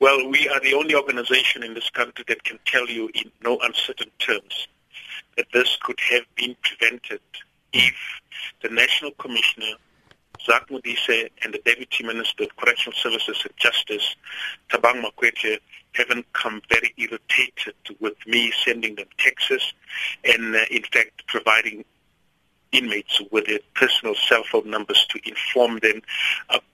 Well, we are the only organization in this country that can tell you in no uncertain terms that this could have been prevented if the National Commissioner, Zach Modise, and the Deputy Minister of Correctional Services and Justice, Thabang Makwetla, haven't come very irritated with me sending them texts and, uh, in fact, providing inmates with their personal cell phone numbers to inform them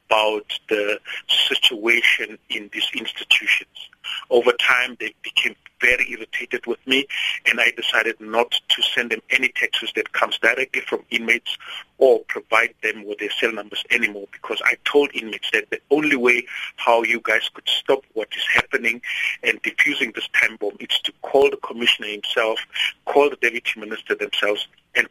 about the situation in these institutions. Over time, they became very irritated with me, and I decided not to send them any texts that comes directly from inmates or provide them with their cell numbers anymore because I told inmates that the only way how you guys could stop what is happening and defusing this time bomb is to call the commissioner himself, call the deputy minister themselves, and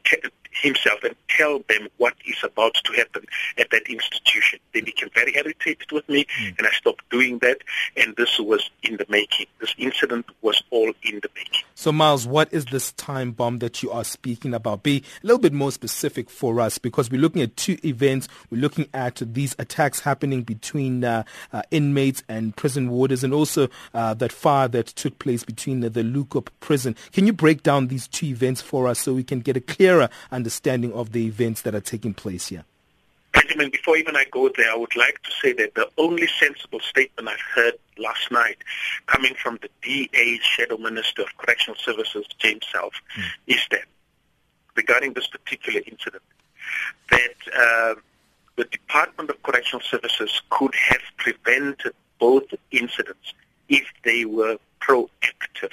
himself and tell them what is about to happen at that institution. They became very irritated with me, mm. and I stopped doing that. And this was in the making. This incident was all in the making. So, Miles, what is this time bomb that you are speaking about? Be a little bit more specific for us because we're looking at two events. We're looking at these attacks happening between uh, uh, inmates and prison warders, and also uh, that fire that took place between the, the Leeuwkop prison. Can you break down these two events for us so we can get a clearer understanding of the events that are taking place here? Benjamin, before even I go there, I would like to say that the only sensible statement I've heard last night coming from the DA Shadow Minister of Correctional Services, James Selfe, mm. is that regarding this particular incident, that uh, the Department of Correctional Services could have prevented both incidents if they were proactive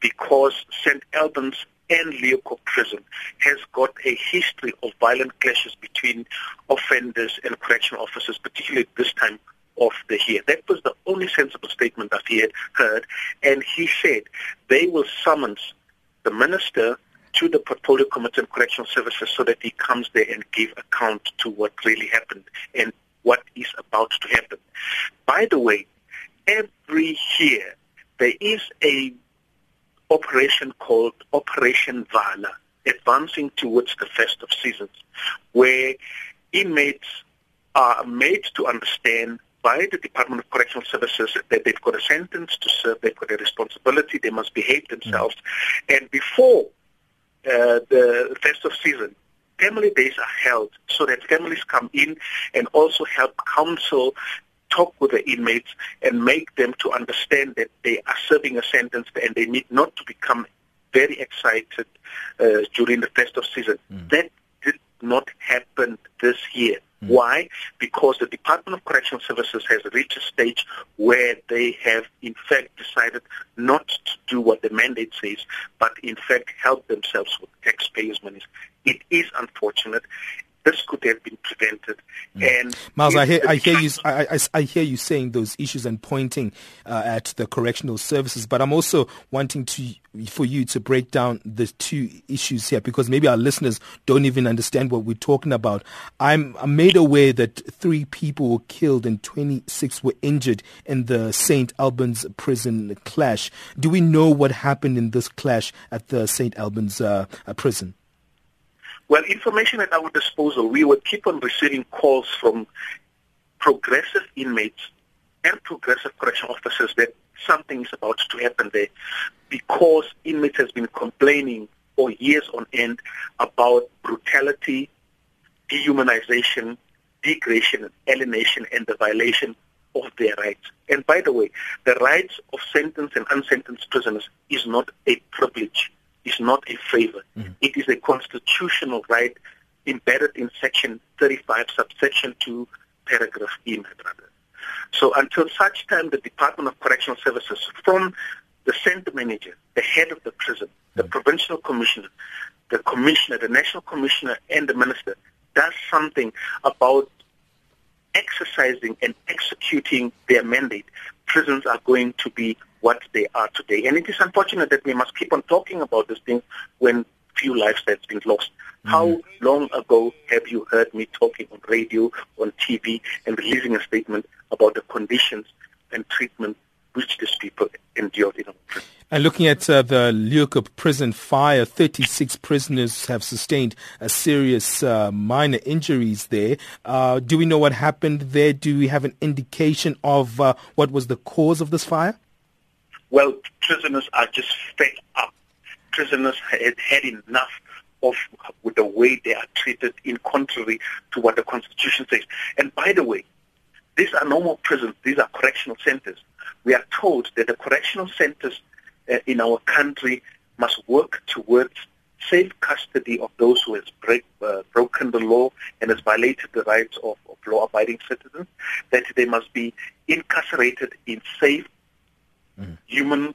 because St. Albans and Leeuwkop Prison has got a history of violent clashes between offenders and correctional officers, particularly this time of the year. That was the only sensible statement that he had heard. And he said they will summons the minister to the portfolio committee on correctional services so that he comes there and give account to what really happened and what is about to happen. By the way, every year there is a operation called Operation Vala, advancing towards the festive seasons, where inmates are made to understand by the Department of Correctional Services that they've got a sentence to serve, they've got a responsibility, they must behave themselves. Mm. And before uh, the festive season, family days are held so that families come in and also help counsel talk with the inmates and make them to understand that they are serving a sentence and they need not to become very excited uh, during the festive season. Mm. That did not happen this year. Mm. Why? Because the Department of Correctional Services has reached a stage where they have in fact decided not to do what the mandate says, but in fact help themselves with taxpayers' money. It is unfortunate this could have been prevented. Mm. And Miles, I hear, I hear you. I, I, I, hear you saying those issues and pointing uh, at the correctional services, but I'm also wanting to for you to break down the two issues here because maybe our listeners don't even understand what we're talking about. I'm, I'm made aware that three people were killed and 26 were injured in the St. Albans prison clash. Do we know what happened in this clash at the St. Albans uh, prison? Well, information at our disposal, we would keep on receiving calls from progressive inmates and progressive correctional officers that something is about to happen there because inmates has been complaining for years on end about brutality, dehumanization, degradation, alienation, and the violation of their rights. And by the way, the rights of sentenced and unsentenced prisoners is not a privilege is not a favor. Mm-hmm. It is a constitutional right embedded in Section 35, subsection 2, paragraph E, my brother. So until such time the Department of Correctional Services, from the center manager, the head of the prison, the mm-hmm. provincial commissioner, the commissioner, the national commissioner, and the minister, does something about exercising and executing their mandate, prisons are going to be what they are today. And it is unfortunate that we must keep on talking about this thing when few lives have been lost. Mm-hmm. How long ago have you heard me talking on radio, on TV, and releasing a statement about the conditions and treatment which these people endured in our prison. And looking at uh, the Leeuwkop prison fire, 36 prisoners have sustained a serious uh, minor injuries there. Uh, do we know what happened there? Do we have an indication of uh, what was the cause of this fire? Well, prisoners are just fed up. Prisoners had had enough of with the way they are treated in contrary to what the Constitution says. And by the way, these are no more prisons. These are correctional centers. We are told that the correctional centers uh, in our country must work towards safe custody of those who has break, uh, broken the law and has violated the rights of, of law-abiding citizens, that they must be incarcerated in safe, mm. human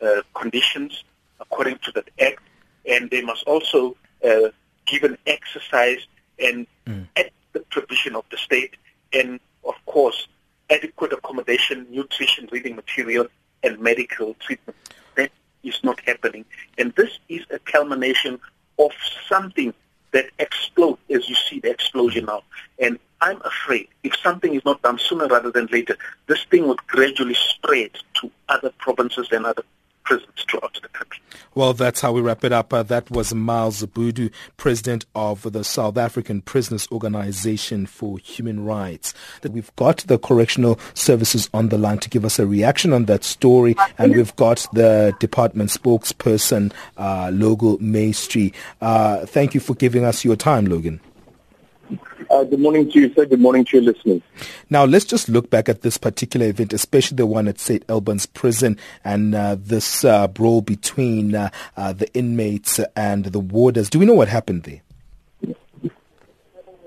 uh, conditions according to that act, and they must also uh, given exercise and mm. at the provision of the state, and of course, adequate accommodation, nutrition, reading material, and medical treatment. That is not happening. And this is a culmination of something that explodes as you see the explosion now. And I'm afraid if something is not done sooner rather than later, this thing would gradually spread to other provinces and other prisons throughout the country. Well, that's how we wrap it up. Uh, that was Miles Zabudu, president of the South African Prisoners Organization for Human Rights. We've got the correctional services on the line to give us a reaction on that story, and we've got the department spokesperson, uh, Logan Maistry. Uh, thank you for giving us your time, Logan. Uh, good morning to you, sir. Good morning to your listeners. Now, let's just look back at this particular event, especially the one at St. Albans Prison and uh, this uh, brawl between uh, uh, the inmates and the warders. Do we know what happened there?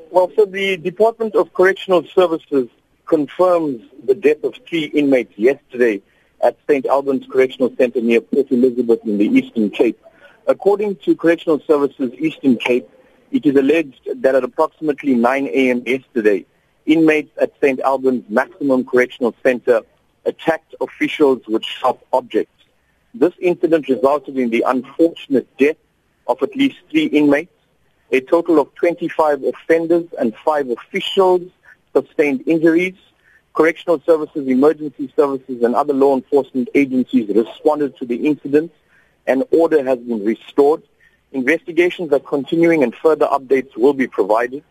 Well, so the Department of Correctional Services confirms the death of three inmates yesterday at St. Albans Correctional Center near Port Elizabeth in the Eastern Cape. According to Correctional Services Eastern Cape, it is alleged that at approximately 9 a.m. yesterday, inmates at St. Albans Maximum Correctional Center attacked officials with sharp objects. This incident resulted in the unfortunate death of at least three inmates. A total of 25 offenders and five officials sustained injuries. Correctional services, emergency services, and other law enforcement agencies responded to the incident and order has been restored. Investigations are continuing and further updates will be provided.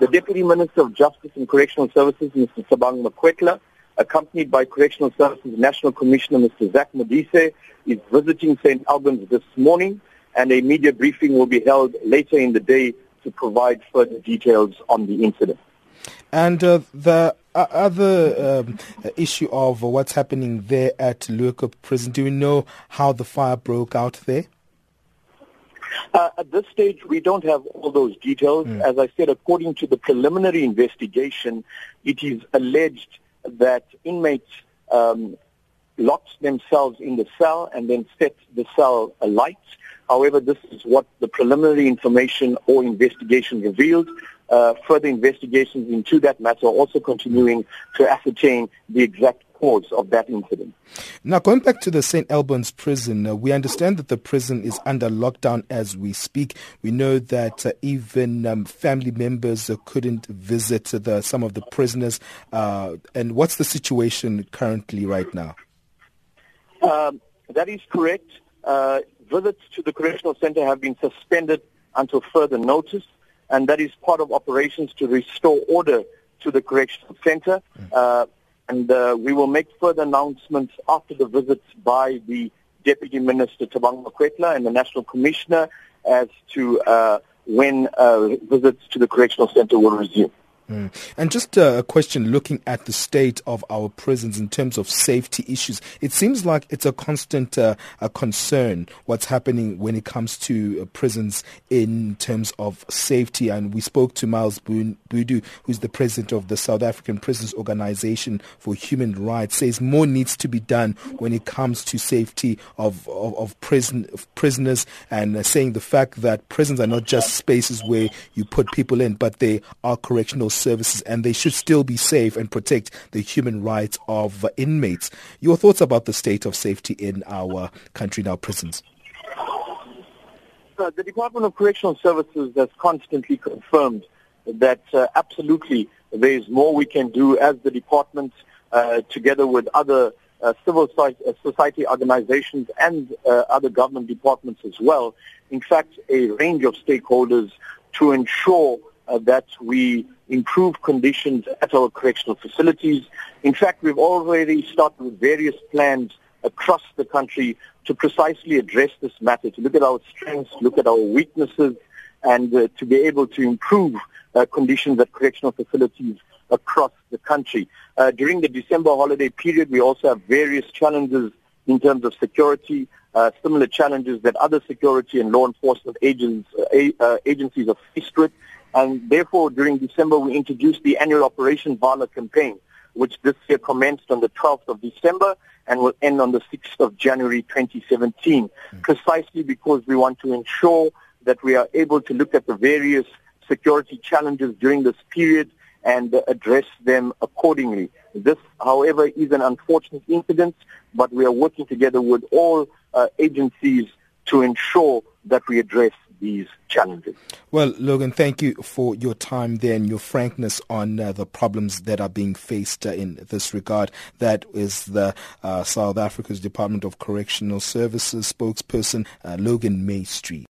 The Deputy Minister of Justice and Correctional Services, Mr. Thabang Makwetla, accompanied by Correctional Services National Commissioner, Mr. Zach Modise, is visiting St. Albans this morning, and a media briefing will be held later in the day to provide further details on the incident. And uh, the uh, other um, issue of what's happening there at Leeuwkop Prison, do we know how the fire broke out there? Uh, at this stage, we don't have all those details. Mm. As I said, according to the preliminary investigation, it is alleged that inmates um, locked themselves in the cell and then set the cell alight. However, this is what the preliminary information or investigation revealed. Uh, further investigations into that matter are also continuing to ascertain the exact cause of that incident. Now, going back to the St. Albans prison, uh, we understand that the prison is under lockdown as we speak. We know that uh, even um, family members uh, couldn't visit the, some of the prisoners. Uh, and what's the situation currently right now? Um, that is correct. Uh, visits to the correctional center have been suspended until further notice, and that is part of operations to restore order to the correctional center. Mm. Uh, and uh, we will make further announcements after the visits by the Deputy Minister Thabang Makwetla and the National Commissioner as to uh, when uh, visits to the correctional center will resume. Mm. And just a question looking at the state of our prisons in terms of safety issues, it seems like it's a constant uh, a concern what's happening when it comes to uh, prisons in terms of safety. And we spoke to Miles Bhudu, who's the president of the South African Prisons Organization for Human Rights, says more needs to be done when it comes to safety of, of, of prison, of prisoners and uh, saying the fact that prisons are not just spaces where you put people in, but they are correctional services and they should still be safe and protect the human rights of inmates. Your thoughts about the state of safety in our country, in our prisons? Uh, the Department of Correctional Services has constantly confirmed that uh, absolutely there is more we can do as the department uh, together with other uh, civil society organizations and uh, other government departments as well. In fact, a range of stakeholders to ensure uh, that we improve conditions at our correctional facilities. In fact, we've already started with various plans across the country to precisely address this matter, to look at our strengths, look at our weaknesses, and uh, to be able to improve uh, conditions at correctional facilities across the country. Uh, during the December holiday period, we also have various challenges in terms of security, uh, similar challenges that other security and law enforcement agents, uh, uh, agencies are faced with. And therefore, during December, we introduced the annual Operation Vala campaign, which this year commenced on the 12th of December and will end on the 6th of January 2017, mm. precisely because we want to ensure that we are able to look at the various security challenges during this period and address them accordingly. This, however, is an unfortunate incident, but we are working together with all uh, agencies to ensure that we address these challenges. Well, Logan, thank you for your time there and your frankness on uh, the problems that are being faced uh, in this regard. That is the uh, South Africa's Department of Correctional Services spokesperson, uh, Logan Maistry.